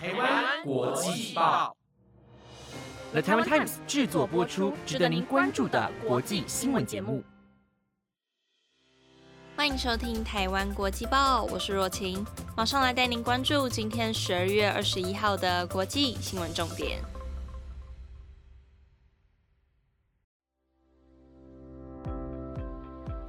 台湾国际报，The Taiwan Times 制作播出，值得您关注的国际新闻节目。欢迎收听台湾国际报，我是若晴，马上来带您关注今天十二月二十一号的国际新闻重点。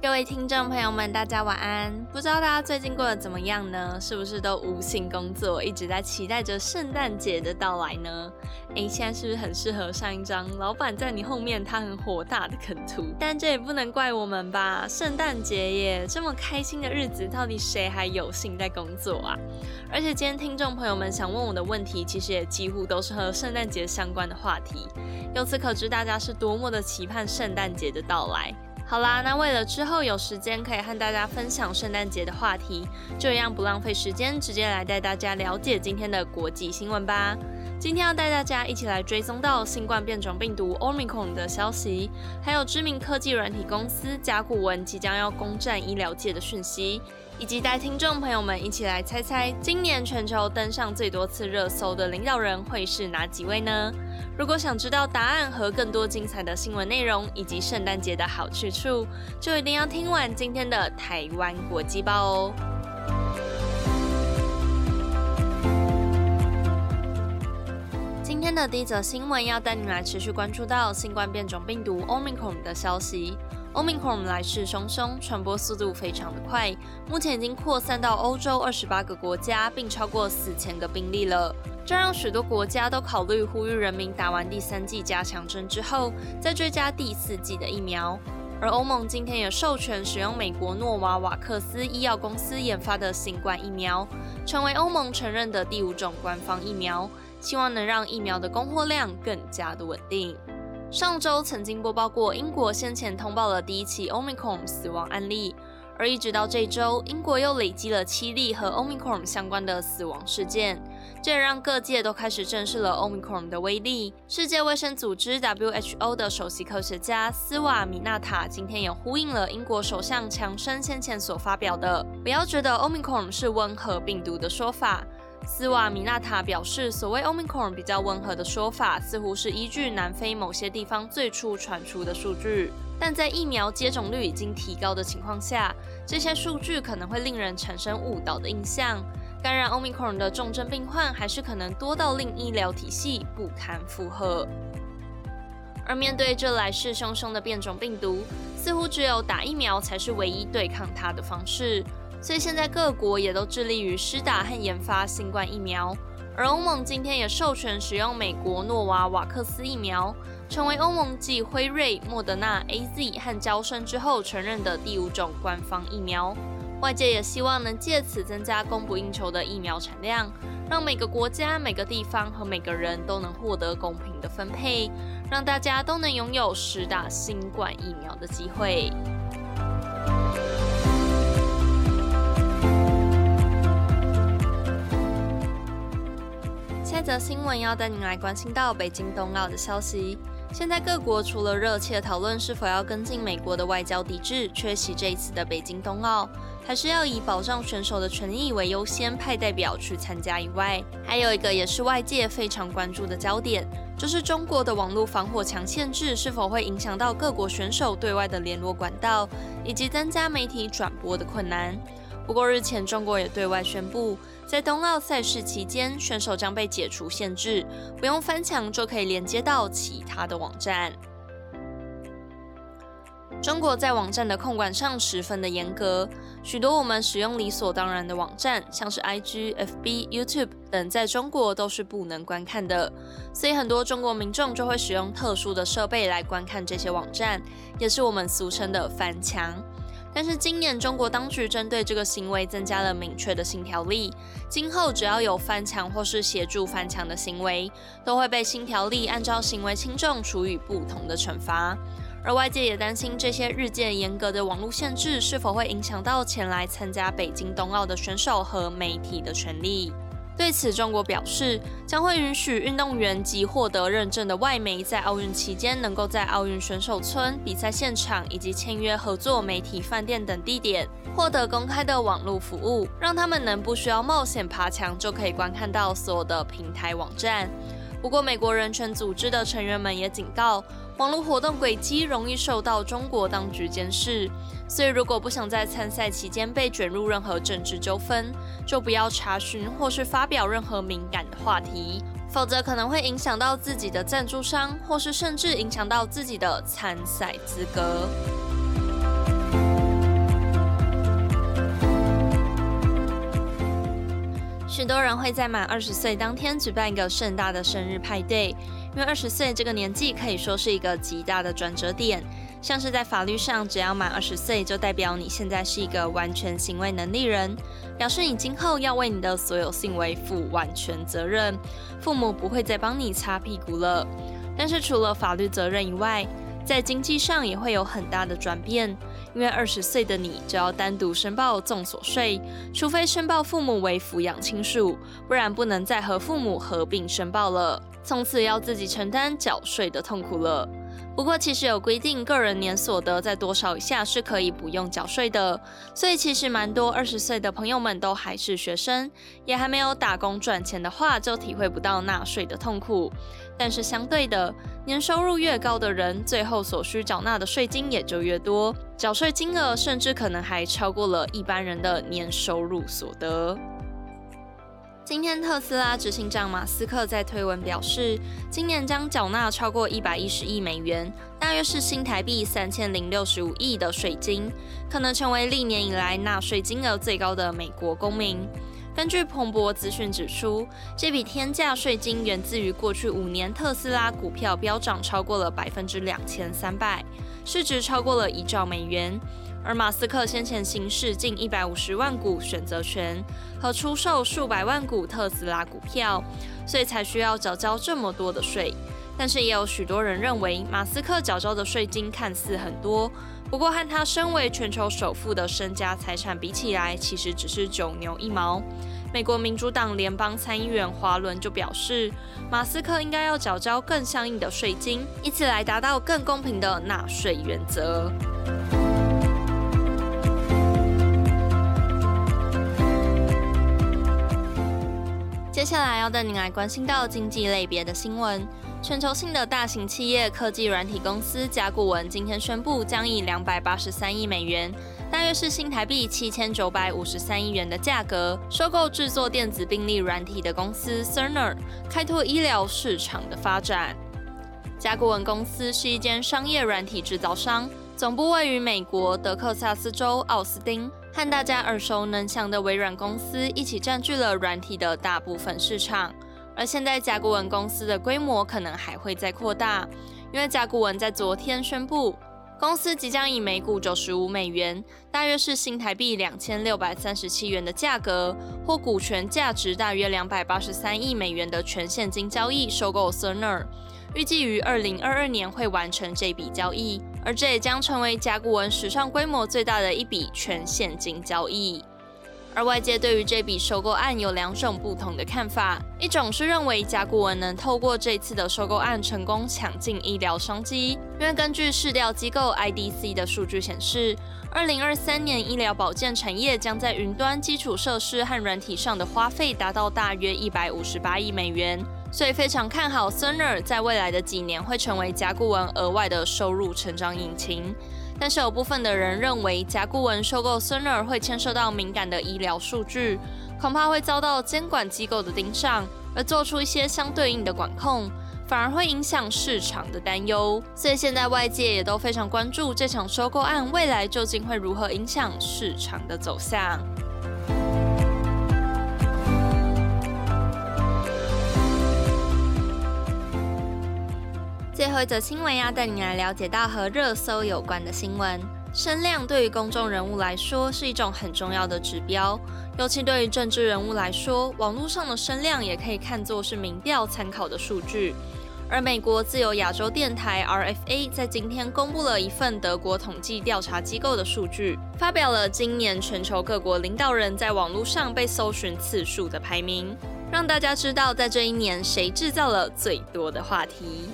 各位听众朋友们，大家晚安。不知道大家最近过得怎么样呢？是不是都无心工作，一直在期待着圣诞节的到来呢？诶，现在是不是很适合上一张老板在你后面，他很火大的啃图？但这也不能怪我们吧？圣诞节耶，这么开心的日子，到底谁还有心在工作啊？而且今天听众朋友们想问我的问题，其实也几乎都是和圣诞节相关的话题。由此可知，大家是多么的期盼圣诞节的到来。好啦，那为了之后有时间可以和大家分享圣诞节的话题，就一样不浪费时间，直接来带大家了解今天的国际新闻吧。今天要带大家一起来追踪到新冠变种病毒 Omicron 的消息，还有知名科技软体公司甲骨文即将要攻占医疗界的讯息。以及带听众朋友们一起来猜猜，今年全球登上最多次热搜的领导人会是哪几位呢？如果想知道答案和更多精彩的新闻内容，以及圣诞节的好去处，就一定要听完今天的台湾国际报哦。今天的第一则新闻要带你来持续关注到新冠变种病毒 Omicron 的消息。Omicron 来势汹汹，传播速度非常的快，目前已经扩散到欧洲二十八个国家，并超过四千个病例了。这让许多国家都考虑呼吁人民打完第三剂加强针之后，再追加第四剂的疫苗。而欧盟今天也授权使用美国诺瓦瓦克斯医药公司研发的新冠疫苗，成为欧盟承认的第五种官方疫苗，希望能让疫苗的供货量更加的稳定。上周曾经播报过，英国先前通报了第一起 Omicron 死亡案例，而一直到这周，英国又累积了七例和 Omicron 相关的死亡事件，这也让各界都开始正视了 Omicron 的威力。世界卫生组织 WHO 的首席科学家斯瓦米纳塔今天也呼应了英国首相强生先前所发表的“不要觉得 Omicron 是温和病毒”的说法。斯瓦米纳塔表示，所谓 Omicron 比较温和的说法，似乎是依据南非某些地方最初传出的数据，但在疫苗接种率已经提高的情况下，这些数据可能会令人产生误导的印象。感染 Omicron 的重症病患还是可能多到令医疗体系不堪负荷。而面对这来势汹汹的变种病毒，似乎只有打疫苗才是唯一对抗它的方式。所以现在各国也都致力于施打和研发新冠疫苗，而欧盟今天也授权使用美国诺瓦瓦克斯疫苗，成为欧盟继辉瑞、莫德纳、A Z 和交生之后承认的第五种官方疫苗。外界也希望能借此增加供不应求的疫苗产量，让每个国家、每个地方和每个人都能获得公平的分配，让大家都能拥有施打新冠疫苗的机会。下则新闻要带您来关心到北京冬奥的消息。现在各国除了热切讨论是否要跟进美国的外交抵制，缺席这一次的北京冬奥，还是要以保障选手的权益为优先，派代表去参加以外，还有一个也是外界非常关注的焦点，就是中国的网络防火墙限制是否会影响到各国选手对外的联络管道，以及增加媒体转播的困难。不过日前，中国也对外宣布，在冬奥赛事期间，选手将被解除限制，不用翻墙就可以连接到其他的网站。中国在网站的控管上十分的严格，许多我们使用理所当然的网站，像是 IG、FB、YouTube 等，在中国都是不能观看的。所以很多中国民众就会使用特殊的设备来观看这些网站，也是我们俗称的翻墙。但是今年中国当局针对这个行为增加了明确的新条例，今后只要有翻墙或是协助翻墙的行为，都会被新条例按照行为轻重处以不同的惩罚。而外界也担心这些日渐严格的网络限制是否会影响到前来参加北京冬奥的选手和媒体的权利。对此，中国表示将会允许运动员及获得认证的外媒在奥运期间能够在奥运选手村、比赛现场以及签约合作媒体饭店等地点获得公开的网络服务，让他们能不需要冒险爬墙就可以观看到所有的平台网站。不过，美国人权组织的成员们也警告，网络活动轨迹容易受到中国当局监视，所以如果不想在参赛期间被卷入任何政治纠纷，就不要查询或是发表任何敏感的话题，否则可能会影响到自己的赞助商，或是甚至影响到自己的参赛资格。许多人会在满二十岁当天举办一个盛大的生日派对，因为二十岁这个年纪可以说是一个极大的转折点。像是在法律上，只要满二十岁，就代表你现在是一个完全行为能力人，表示你今后要为你的所有行为负完全责任，父母不会再帮你擦屁股了。但是除了法律责任以外，在经济上也会有很大的转变。因为二十岁的你就要单独申报综所税，除非申报父母为抚养亲属，不然不能再和父母合并申报了。从此要自己承担缴税的痛苦了。不过其实有规定，个人年所得在多少以下是可以不用缴税的，所以其实蛮多二十岁的朋友们都还是学生，也还没有打工赚钱的话，就体会不到纳税的痛苦。但是相对的，年收入越高的人，最后所需缴纳的税金也就越多，缴税金额甚至可能还超过了一般人的年收入所得。今天特斯拉执行长马斯克在推文表示，今年将缴纳超过一百一十亿美元，大约是新台币三千零六十五亿的税金，可能成为历年以来纳税金额最高的美国公民。根据彭博资讯指出，这笔天价税金源自于过去五年特斯拉股票飙涨超过了百分之两千三百，市值超过了一兆美元。而马斯克先前行使近一百五十万股选择权和出售数百万股特斯拉股票，所以才需要缴交这么多的税。但是也有许多人认为，马斯克缴交的税金看似很多。不过，和他身为全球首富的身家财产比起来，其实只是九牛一毛。美国民主党联邦参议员华伦就表示，马斯克应该要缴交更相应的税金，以此来达到更公平的纳税原则。接下来要带您来关心到经济类别的新闻。全球性的大型企业科技软体公司甲骨文今天宣布，将以两百八十三亿美元，大约是新台币七千九百五十三亿元的价格，收购制作电子病历软体的公司 Cerner，开拓医疗市场的发展。甲骨文公司是一间商业软体制造商，总部位于美国德克萨斯州奥斯汀，和大家耳熟能详的微软公司一起占据了软体的大部分市场。而现在，甲骨文公司的规模可能还会再扩大，因为甲骨文在昨天宣布，公司即将以每股九十五美元，大约是新台币两千六百三十七元的价格，或股权价值大约两百八十三亿美元的全现金交易收购 Cerner，预计于二零二二年会完成这笔交易，而这也将成为甲骨文史上规模最大的一笔全现金交易。而外界对于这笔收购案有两种不同的看法，一种是认为甲骨文能透过这次的收购案成功抢进医疗商机，因为根据市调机构 IDC 的数据显示，二零二三年医疗保健产业将在云端基础设施和软体上的花费达到大约一百五十八亿美元，所以非常看好 Cerner 在未来的几年会成为甲骨文额外的收入成长引擎。但是有部分的人认为，甲骨文收购 Cerner 会牵涉到敏感的医疗数据，恐怕会遭到监管机构的盯上，而做出一些相对应的管控，反而会影响市场的担忧。所以现在外界也都非常关注这场收购案未来究竟会如何影响市场的走向。最后一则新闻要带你来了解到和热搜有关的新闻。声量对于公众人物来说是一种很重要的指标，尤其对于政治人物来说，网络上的声量也可以看作是民调参考的数据。而美国自由亚洲电台 RFA 在今天公布了一份德国统计调查机构的数据，发表了今年全球各国领导人在网络上被搜寻次数的排名。让大家知道在这一年谁制造了最多的话题。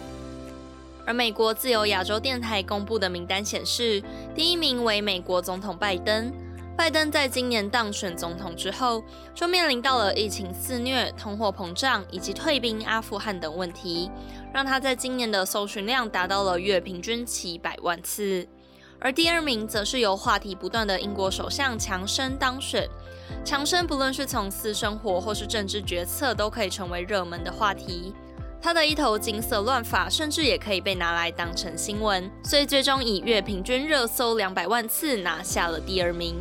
而美国自由亚洲电台公布的名单显示，第一名为美国总统拜登。拜登在今年当选总统之后，就面临到了疫情肆虐、通货膨胀以及退兵阿富汗等问题，让他在今年的搜寻量达到了月平均七百万次。而第二名则是由话题不断的英国首相强生当选。强生不论是从私生活或是政治决策，都可以成为热门的话题。他的一头金色乱发，甚至也可以被拿来当成新闻，所以最终以月平均热搜两百万次拿下了第二名。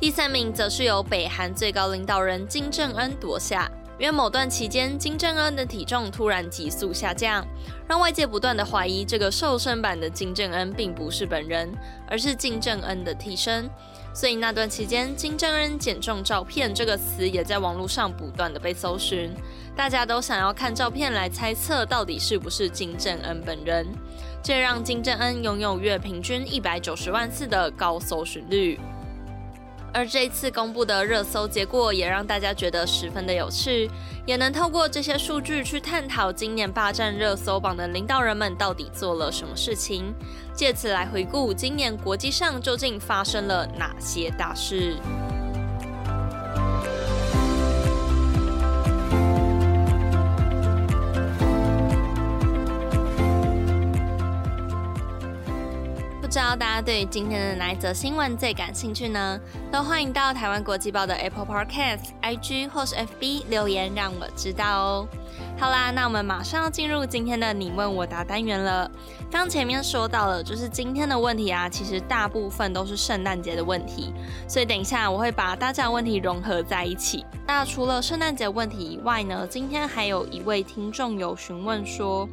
第三名则是由北韩最高领导人金正恩夺下。因为某段期间，金正恩的体重突然急速下降，让外界不断的怀疑这个瘦身版的金正恩并不是本人，而是金正恩的替身。所以那段期间，金正恩减重照片这个词也在网络上不断的被搜寻，大家都想要看照片来猜测到底是不是金正恩本人，这让金正恩拥有月平均一百九十万次的高搜寻率。而这一次公布的热搜结果也让大家觉得十分的有趣，也能透过这些数据去探讨今年霸占热搜榜的领导人们到底做了什么事情，借此来回顾今年国际上究竟发生了哪些大事。道大家对今天的哪一则新闻最感兴趣呢？都欢迎到台湾国际报的 Apple Podcast、IG 或是 FB 留言，让我知道哦。好啦，那我们马上要进入今天的你问我答单元了。刚前面说到了，就是今天的问题啊，其实大部分都是圣诞节的问题，所以等一下我会把大家的问题融合在一起。那除了圣诞节问题以外呢，今天还有一位听众有询问说。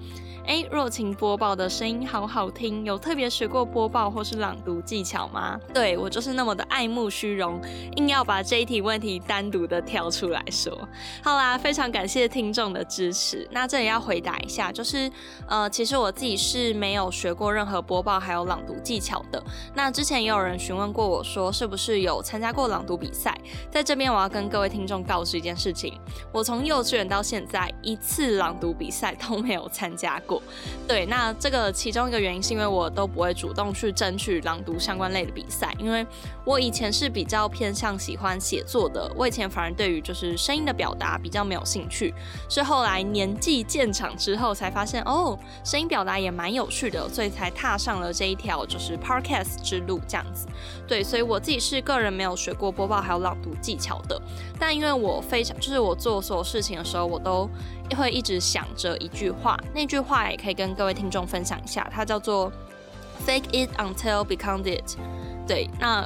哎，若晴播报的声音好好听，有特别学过播报或是朗读技巧吗？对我就是那么的爱慕虚荣，硬要把这一题问题单独的挑出来说。好啦，非常感谢听众的支持。那这里要回答一下，就是呃，其实我自己是没有学过任何播报还有朗读技巧的。那之前也有人询问过我说，是不是有参加过朗读比赛？在这边我要跟各位听众告知一件事情，我从幼稚园到现在一次朗读比赛都没有参加过。对，那这个其中一个原因是因为我都不会主动去争取朗读相关类的比赛，因为我以前是比较偏向喜欢写作的，我以前反而对于就是声音的表达比较没有兴趣，是后来年纪渐长之后才发现，哦，声音表达也蛮有趣的，所以才踏上了这一条就是 podcast 之路这样子。对，所以我自己是个人没有学过播报还有朗读技巧的，但因为我非常就是我做所有事情的时候，我都。会一直想着一句话，那句话也可以跟各位听众分享一下，它叫做 “Fake it until become it”。对，那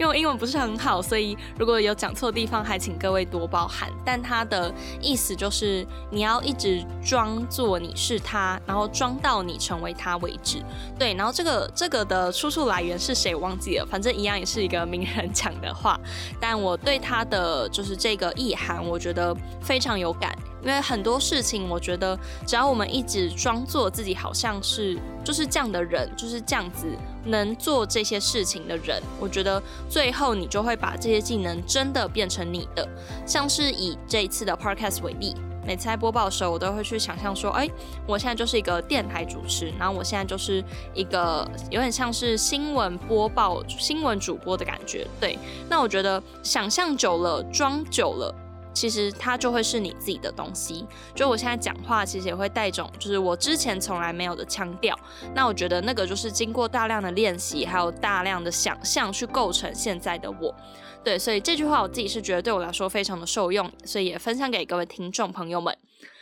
因为英文不是很好，所以如果有讲错地方，还请各位多包涵。但它的意思就是你要一直装作你是他，然后装到你成为他为止。对，然后这个这个的出处来源是谁忘记了，反正一样也是一个名人讲的话。但我对他的就是这个意涵，我觉得非常有感，因为很多事情，我觉得只要我们一直装作自己好像是就是这样的人，就是这样子。能做这些事情的人，我觉得最后你就会把这些技能真的变成你的。像是以这一次的 podcast 为例，每次在播报的时候，我都会去想象说，哎，我现在就是一个电台主持，然后我现在就是一个有点像是新闻播报、新闻主播的感觉。对，那我觉得想象久了，装久了。其实它就会是你自己的东西。就我现在讲话，其实也会带一种，就是我之前从来没有的腔调。那我觉得那个就是经过大量的练习，还有大量的想象去构成现在的我。对，所以这句话我自己是觉得对我来说非常的受用，所以也分享给各位听众朋友们。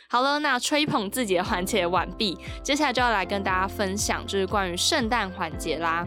好了，那吹捧自己的环节完毕，接下来就要来跟大家分享，就是关于圣诞环节啦。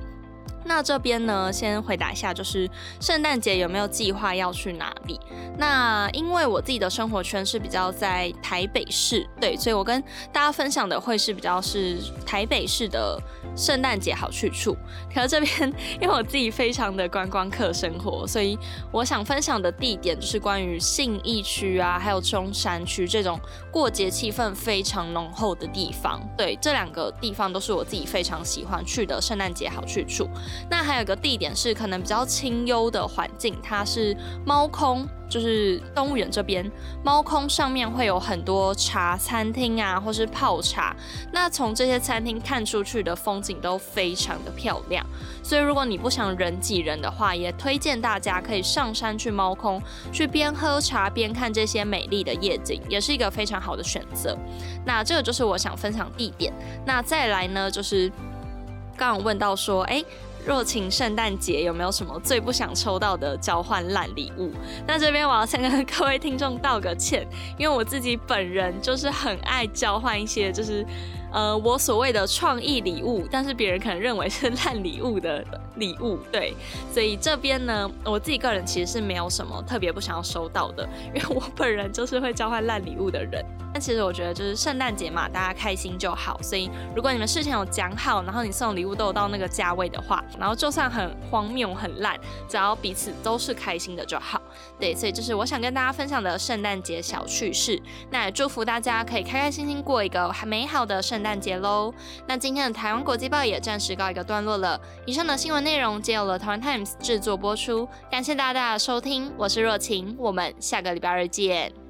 那这边呢，先回答一下，就是圣诞节有没有计划要去哪里？那因为我自己的生活圈是比较在台北市，对，所以我跟大家分享的会是比较是台北市的圣诞节好去处。可是这边因为我自己非常的观光客生活，所以我想分享的地点就是关于信义区啊，还有中山区这种过节气氛非常浓厚的地方。对，这两个地方都是我自己非常喜欢去的圣诞节好去处。那还有一个地点是可能比较清幽的环境，它是猫空。就是动物园这边，猫空上面会有很多茶餐厅啊，或是泡茶。那从这些餐厅看出去的风景都非常的漂亮。所以如果你不想人挤人的话，也推荐大家可以上山去猫空，去边喝茶边看这些美丽的夜景，也是一个非常好的选择。那这个就是我想分享地点。那再来呢，就是刚刚问到说，哎。若晴圣诞节有没有什么最不想抽到的交换烂礼物？那这边我要先跟各位听众道个歉，因为我自己本人就是很爱交换一些就是。呃，我所谓的创意礼物，但是别人可能认为是烂礼物的礼物，对，所以这边呢，我自己个人其实是没有什么特别不想要收到的，因为我本人就是会交换烂礼物的人。但其实我觉得就是圣诞节嘛，大家开心就好。所以如果你们事前有讲好，然后你送礼物都有到那个价位的话，然后就算很荒谬很烂，只要彼此都是开心的就好。对，所以这是我想跟大家分享的圣诞节小趣事。那也祝福大家可以开开心心过一个很美好的圣诞节喽。那今天的台湾国际报也暂时告一个段落了。以上的新闻内容皆由了台湾 Times 制作播出，感谢大家的收听，我是若晴，我们下个礼拜二见。